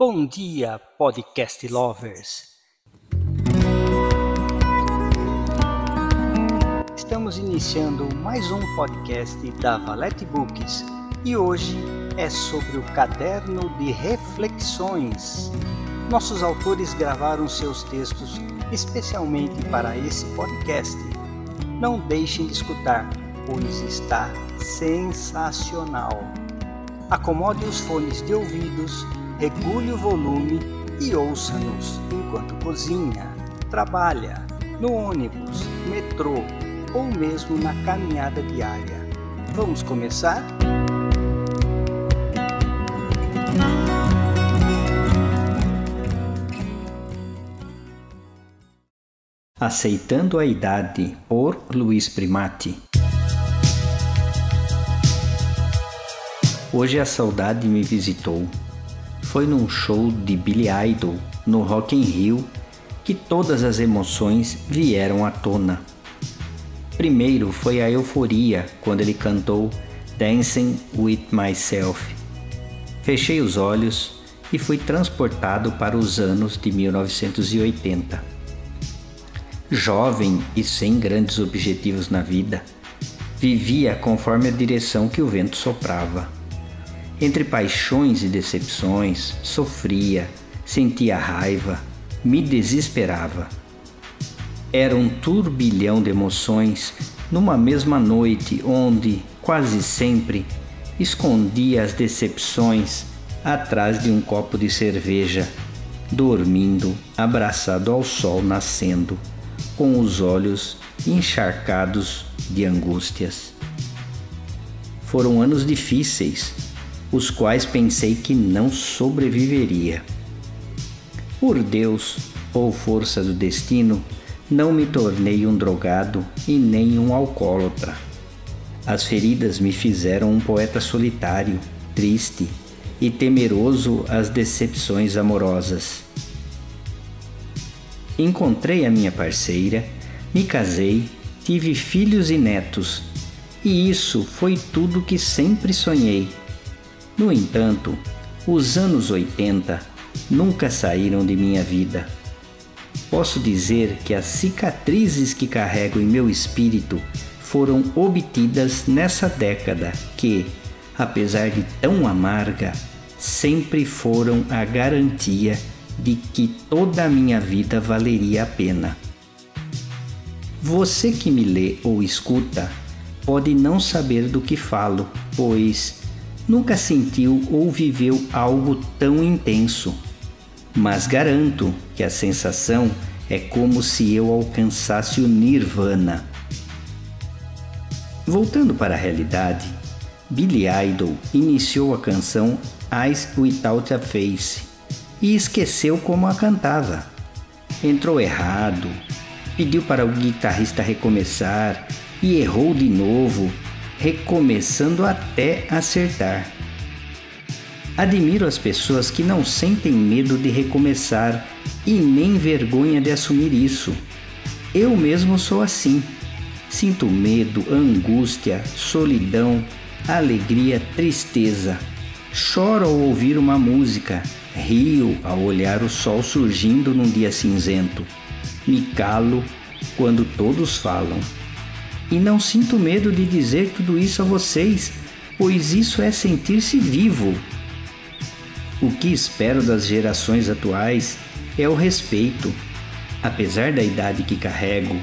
Bom dia, podcast lovers! Estamos iniciando mais um podcast da Valete Books e hoje é sobre o caderno de reflexões. Nossos autores gravaram seus textos especialmente para esse podcast. Não deixem de escutar, pois está sensacional. Acomode os fones de ouvidos, regule o volume e ouça-nos enquanto cozinha, trabalha, no ônibus, metrô ou mesmo na caminhada diária. Vamos começar? Aceitando a Idade, por Luiz Primati. Hoje a saudade me visitou. Foi num show de Billy Idol no Rock in Rio que todas as emoções vieram à tona. Primeiro foi a euforia quando ele cantou Dancing with Myself. Fechei os olhos e fui transportado para os anos de 1980 jovem e sem grandes objetivos na vida, vivia conforme a direção que o vento soprava. Entre paixões e decepções, sofria, sentia raiva, me desesperava. Era um turbilhão de emoções numa mesma noite onde, quase sempre, escondia as decepções atrás de um copo de cerveja, dormindo, abraçado ao sol nascendo com os olhos encharcados de angústias. Foram anos difíceis, os quais pensei que não sobreviveria. Por Deus ou força do destino, não me tornei um drogado e nem um alcoólatra. As feridas me fizeram um poeta solitário, triste e temeroso às decepções amorosas. Encontrei a minha parceira, me casei, tive filhos e netos, e isso foi tudo que sempre sonhei. No entanto, os anos 80 nunca saíram de minha vida. Posso dizer que as cicatrizes que carrego em meu espírito foram obtidas nessa década que, apesar de tão amarga, sempre foram a garantia de que toda a minha vida valeria a pena. Você que me lê ou escuta pode não saber do que falo, pois nunca sentiu ou viveu algo tão intenso. Mas garanto que a sensação é como se eu alcançasse o nirvana. Voltando para a realidade, Billy Idol iniciou a canção Eyes Without a Face e esqueceu como a cantava. Entrou errado, pediu para o guitarrista recomeçar e errou de novo, recomeçando até acertar. Admiro as pessoas que não sentem medo de recomeçar e nem vergonha de assumir isso. Eu mesmo sou assim. Sinto medo, angústia, solidão, alegria, tristeza. Choro ao ouvir uma música, Rio ao olhar o sol surgindo num dia cinzento. Me calo quando todos falam. E não sinto medo de dizer tudo isso a vocês, pois isso é sentir-se vivo. O que espero das gerações atuais é o respeito. Apesar da idade que carrego,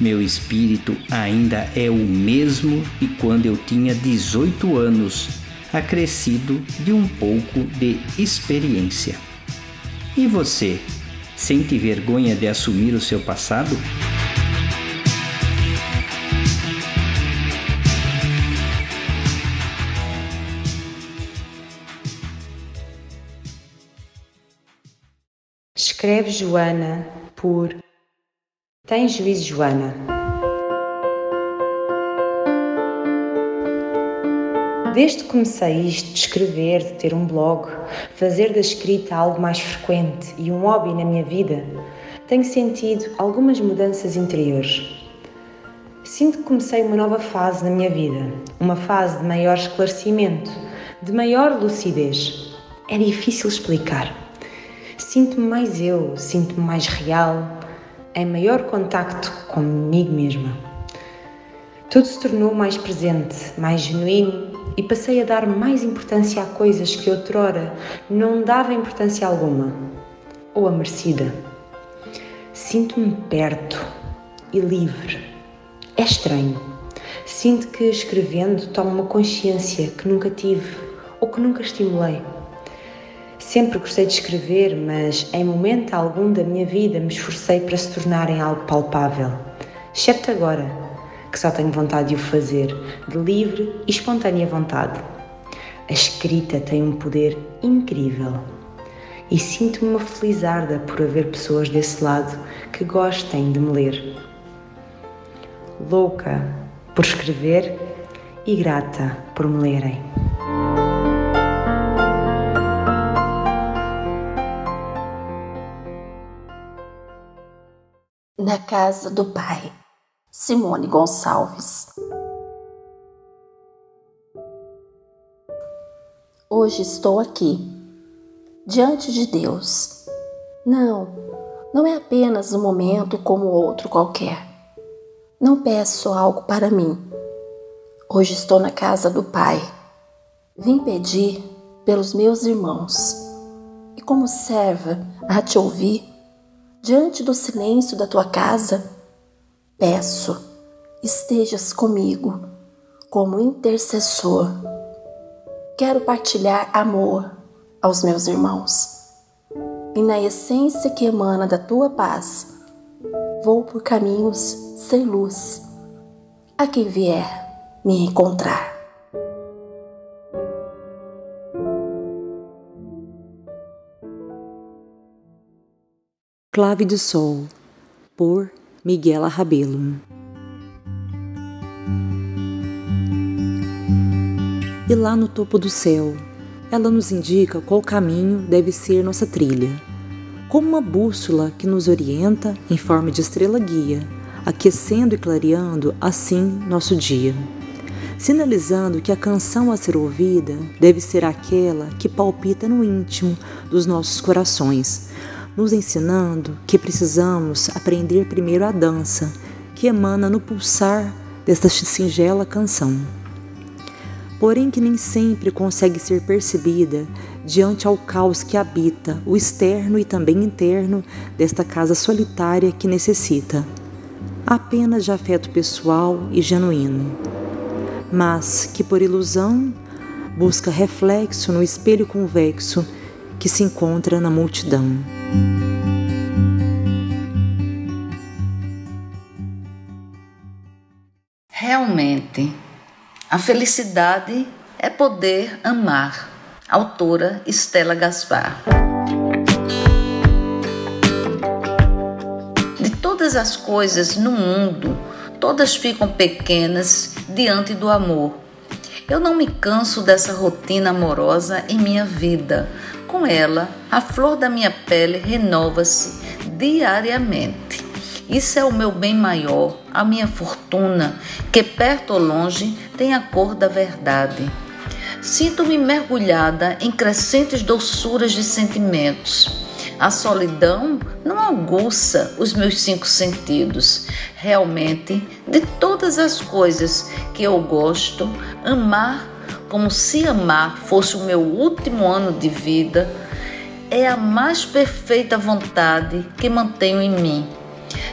meu espírito ainda é o mesmo de quando eu tinha 18 anos acrescido de um pouco de experiência. E você, sente vergonha de assumir o seu passado? Escreve Joana por Tem juízo, Joana. Desde que comecei isto de escrever, de ter um blog, fazer da escrita algo mais frequente e um hobby na minha vida, tenho sentido algumas mudanças interiores. Sinto que comecei uma nova fase na minha vida, uma fase de maior esclarecimento, de maior lucidez. É difícil explicar. Sinto-me mais eu, sinto-me mais real, em maior contacto comigo mesma. Tudo se tornou mais presente, mais genuíno e passei a dar mais importância a coisas que outrora não dava importância alguma ou a merecida. Sinto-me perto e livre. É estranho. Sinto que escrevendo tomo uma consciência que nunca tive ou que nunca estimulei. Sempre gostei de escrever, mas em momento algum da minha vida me esforcei para se tornar em algo palpável. Excepto agora, que só tenho vontade de o fazer, de livre e espontânea vontade. A escrita tem um poder incrível e sinto-me uma felizarda por haver pessoas desse lado que gostem de me ler. Louca por escrever e grata por me lerem. Na casa do Pai, Simone Gonçalves. Hoje estou aqui, diante de Deus. Não, não é apenas um momento como outro qualquer. Não peço algo para mim. Hoje estou na casa do Pai. Vim pedir pelos meus irmãos. E como serva a te ouvir, diante do silêncio da tua casa, peço, estejas comigo como intercessor. Quero partilhar amor aos meus irmãos. E na essência que emana da tua paz, vou por caminhos sem luz a quem vier me encontrar. Clave de Sol, por Miguel Rabelo. E lá no topo do céu, ela nos indica qual caminho deve ser nossa trilha, como uma bússola que nos orienta em forma de estrela guia, aquecendo e clareando assim nosso dia, sinalizando que a canção a ser ouvida deve ser aquela que palpita no íntimo dos nossos corações nos ensinando que precisamos aprender primeiro a dança, que emana no pulsar desta singela canção. Porém, que nem sempre consegue ser percebida diante ao caos que habita o externo e também interno desta casa solitária que necessita apenas de afeto pessoal e genuíno, mas que por ilusão busca reflexo no espelho convexo que se encontra na multidão. Realmente, a felicidade é poder amar. Autora Estela Gaspar. De todas as coisas no mundo, todas ficam pequenas diante do amor. Eu não me canso dessa rotina amorosa em minha vida, com ela, a flor da minha pele renova-se diariamente. Isso é o meu bem maior, a minha fortuna, que perto ou longe tem a cor da verdade. Sinto-me mergulhada em crescentes doçuras de sentimentos. A solidão não aguça os meus cinco sentidos. Realmente, de todas as coisas que eu gosto, amar como se amar fosse o meu último ano de vida, é a mais perfeita vontade que mantenho em mim.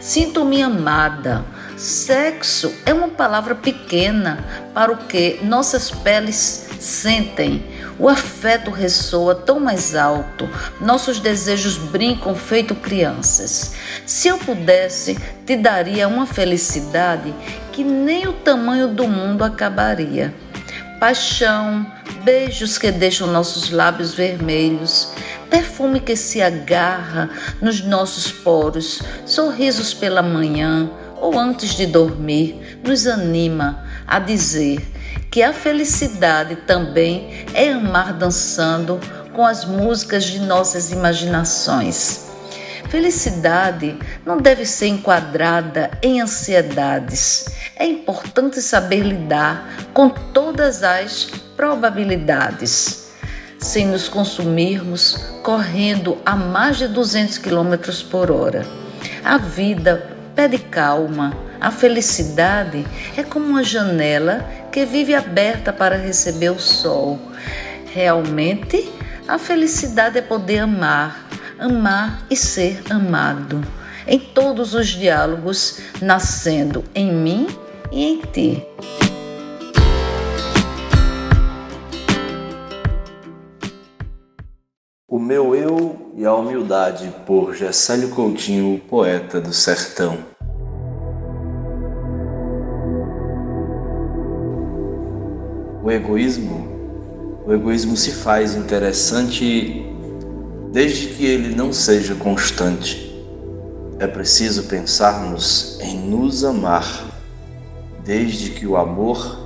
Sinto-me amada. Sexo é uma palavra pequena para o que nossas peles sentem. O afeto ressoa tão mais alto, nossos desejos brincam feito crianças. Se eu pudesse, te daria uma felicidade que nem o tamanho do mundo acabaria paixão, beijos que deixam nossos lábios vermelhos, perfume que se agarra nos nossos poros, sorrisos pela manhã ou antes de dormir, nos anima a dizer que a felicidade também é amar dançando com as músicas de nossas imaginações. Felicidade não deve ser enquadrada em ansiedades. É importante saber lidar com todas as probabilidades. sem nos consumirmos, correndo a mais de 200 km por hora. A vida pede calma. A felicidade é como uma janela que vive aberta para receber o sol. Realmente, a felicidade é poder amar, amar e ser amado. Em todos os diálogos, nascendo em mim e em ti. O meu eu e a humildade por Gessélio Coutinho, poeta do sertão. O egoísmo, o egoísmo se faz interessante desde que ele não seja constante. É preciso pensarmos em nos amar, desde que o amor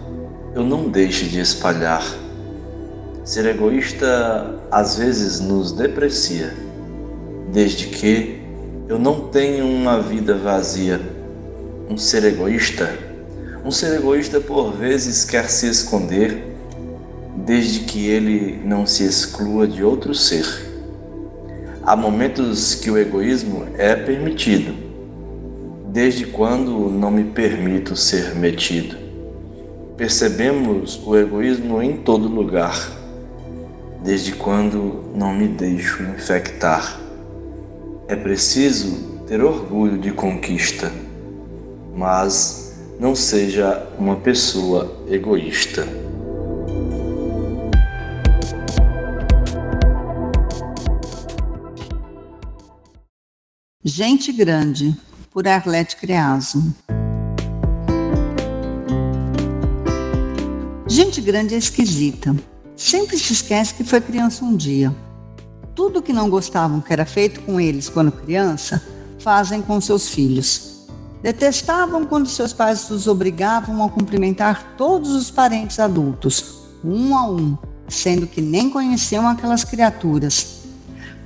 eu não deixe de espalhar. Ser egoísta às vezes nos deprecia, desde que eu não tenho uma vida vazia. Um ser egoísta, um ser egoísta por vezes quer se esconder, desde que ele não se exclua de outro ser. Há momentos que o egoísmo é permitido, desde quando não me permito ser metido. Percebemos o egoísmo em todo lugar, desde quando não me deixo infectar. É preciso ter orgulho de conquista, mas não seja uma pessoa egoísta. Gente Grande, por Arlete Creaso. Gente grande é esquisita. Sempre se esquece que foi criança um dia. Tudo que não gostavam que era feito com eles quando criança, fazem com seus filhos. Detestavam quando seus pais os obrigavam a cumprimentar todos os parentes adultos, um a um, sendo que nem conheciam aquelas criaturas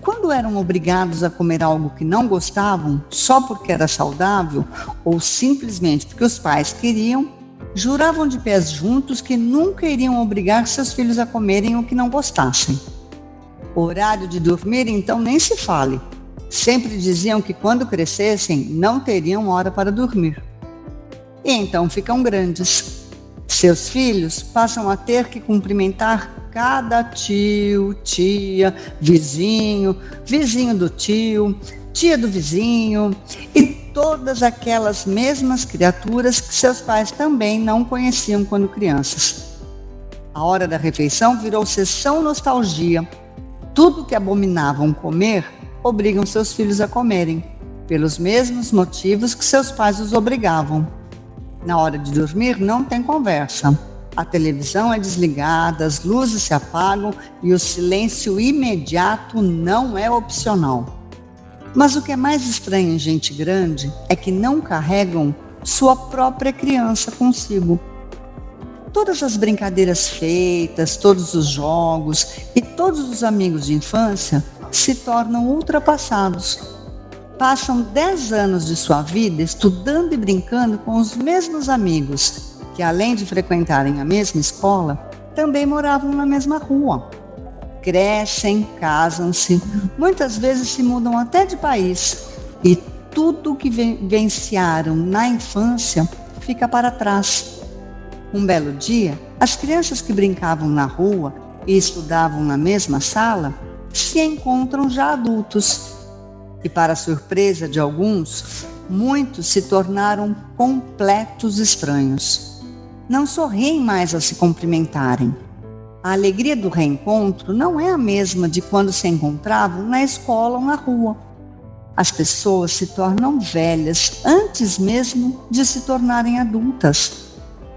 quando eram obrigados a comer algo que não gostavam, só porque era saudável ou simplesmente porque os pais queriam, juravam de pés juntos que nunca iriam obrigar seus filhos a comerem o que não gostassem. O horário de dormir, então, nem se fale. Sempre diziam que quando crescessem não teriam hora para dormir. E então ficam grandes. Seus filhos passam a ter que cumprimentar cada tio, tia, vizinho, vizinho do tio, tia do vizinho e todas aquelas mesmas criaturas que seus pais também não conheciam quando crianças. A hora da refeição virou sessão nostalgia. Tudo que abominavam comer, obrigam seus filhos a comerem, pelos mesmos motivos que seus pais os obrigavam. Na hora de dormir, não tem conversa a televisão é desligada, as luzes se apagam e o silêncio imediato não é opcional. Mas o que é mais estranho em gente grande é que não carregam sua própria criança consigo. Todas as brincadeiras feitas, todos os jogos e todos os amigos de infância se tornam ultrapassados. Passam 10 anos de sua vida estudando e brincando com os mesmos amigos que além de frequentarem a mesma escola, também moravam na mesma rua. Crescem, casam-se, muitas vezes se mudam até de país e tudo que vivenciaram na infância fica para trás. Um belo dia, as crianças que brincavam na rua e estudavam na mesma sala se encontram já adultos. E, para surpresa de alguns, muitos se tornaram completos estranhos não sorriem mais ao se cumprimentarem. A alegria do reencontro não é a mesma de quando se encontravam na escola ou na rua. As pessoas se tornam velhas antes mesmo de se tornarem adultas.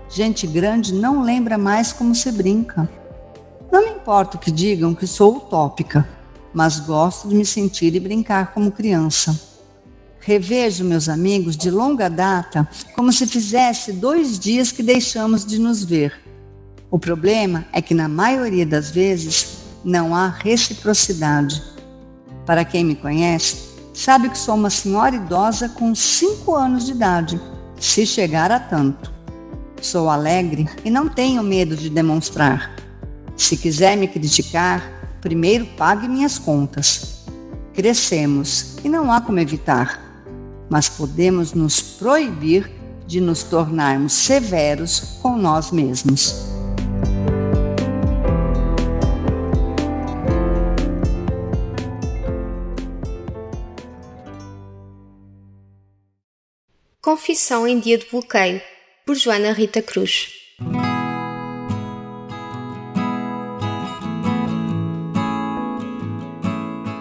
Gente grande não lembra mais como se brinca. Não me importa que digam que sou utópica, mas gosto de me sentir e brincar como criança. Revejo meus amigos de longa data como se fizesse dois dias que deixamos de nos ver. O problema é que, na maioria das vezes, não há reciprocidade. Para quem me conhece, sabe que sou uma senhora idosa com cinco anos de idade, se chegar a tanto. Sou alegre e não tenho medo de demonstrar. Se quiser me criticar, primeiro pague minhas contas. Crescemos e não há como evitar, mas podemos nos proibir de nos tornarmos severos com nós mesmos. Confissão em Dia de Bloqueio, por Joana Rita Cruz.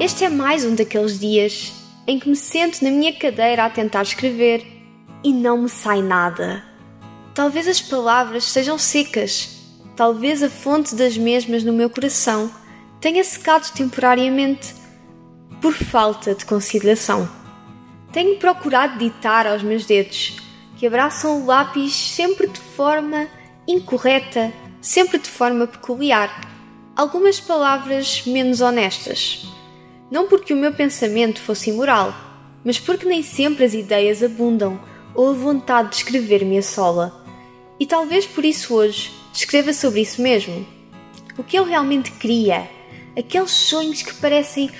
Este é mais um daqueles dias em que me sento na minha cadeira a tentar escrever e não me sai nada. Talvez as palavras sejam secas, talvez a fonte das mesmas no meu coração tenha secado temporariamente por falta de conciliação. Tenho procurado ditar aos meus dedos, que abraçam o lápis sempre de forma incorreta, sempre de forma peculiar, algumas palavras menos honestas. Não porque o meu pensamento fosse imoral, mas porque nem sempre as ideias abundam ou a vontade de escrever me assola. E talvez por isso hoje escreva sobre isso mesmo. O que ele realmente queria, aqueles sonhos que parecem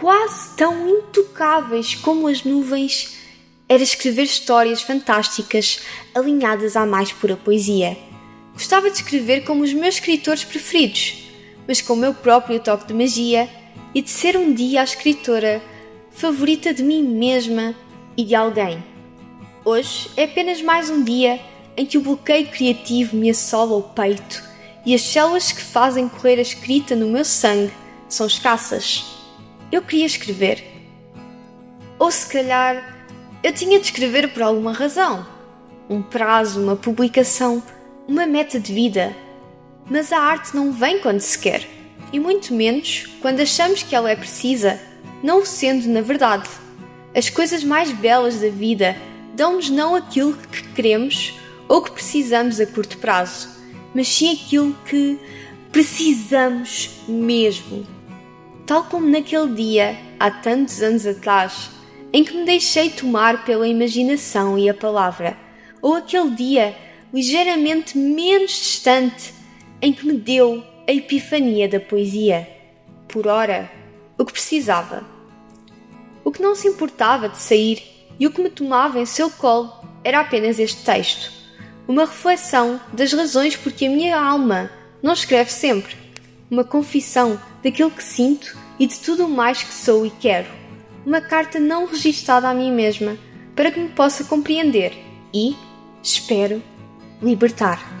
quase tão intocáveis como as nuvens, era escrever histórias fantásticas alinhadas à mais pura poesia. Gostava de escrever como os meus escritores preferidos, mas com o meu próprio toque de magia e de ser um dia a escritora favorita de mim mesma e de alguém. Hoje é apenas mais um dia em que o bloqueio criativo me assola o peito e as células que fazem correr a escrita no meu sangue são escassas. Eu queria escrever. Ou se calhar eu tinha de escrever por alguma razão. Um prazo, uma publicação, uma meta de vida. Mas a arte não vem quando se quer, e muito menos quando achamos que ela é precisa, não o sendo na verdade. As coisas mais belas da vida dão-nos não aquilo que queremos ou que precisamos a curto prazo, mas sim aquilo que precisamos mesmo tal como naquele dia, há tantos anos atrás, em que me deixei tomar pela imaginação e a palavra, ou aquele dia, ligeiramente menos distante, em que me deu a epifania da poesia. Por ora, o que precisava. O que não se importava de sair e o que me tomava em seu colo era apenas este texto, uma reflexão das razões porque a minha alma não escreve sempre, uma confissão daquilo que sinto e de tudo o mais que sou e quero. Uma carta não registada a mim mesma, para que me possa compreender e, espero, libertar.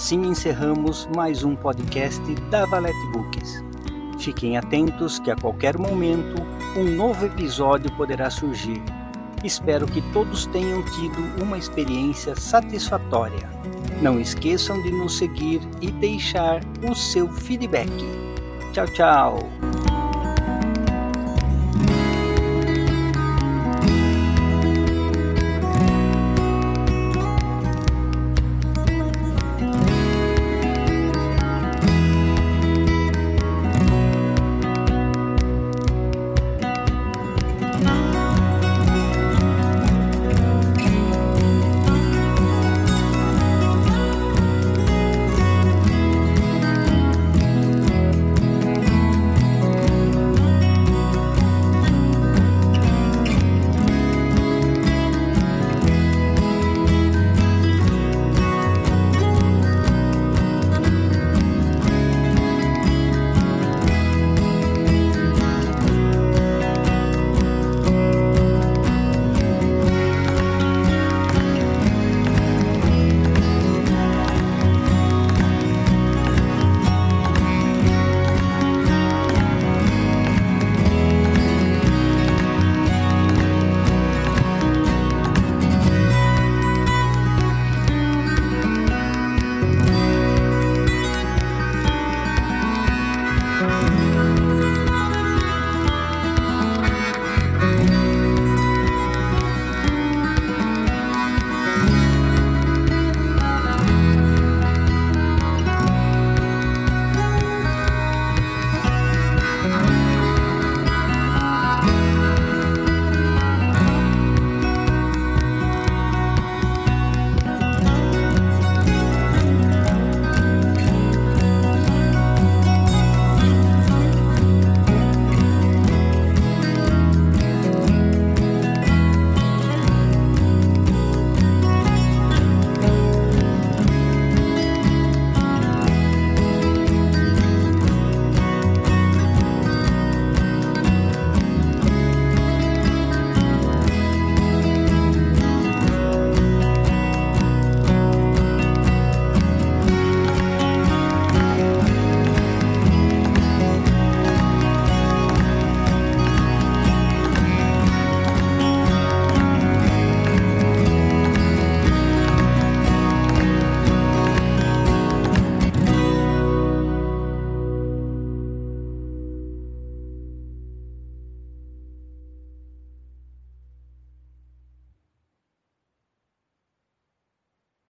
Assim encerramos mais um podcast da Valete Books. Fiquem atentos que a qualquer momento um novo episódio poderá surgir. Espero que todos tenham tido uma experiência satisfatória. Não esqueçam de nos seguir e deixar o seu feedback. Tchau, tchau!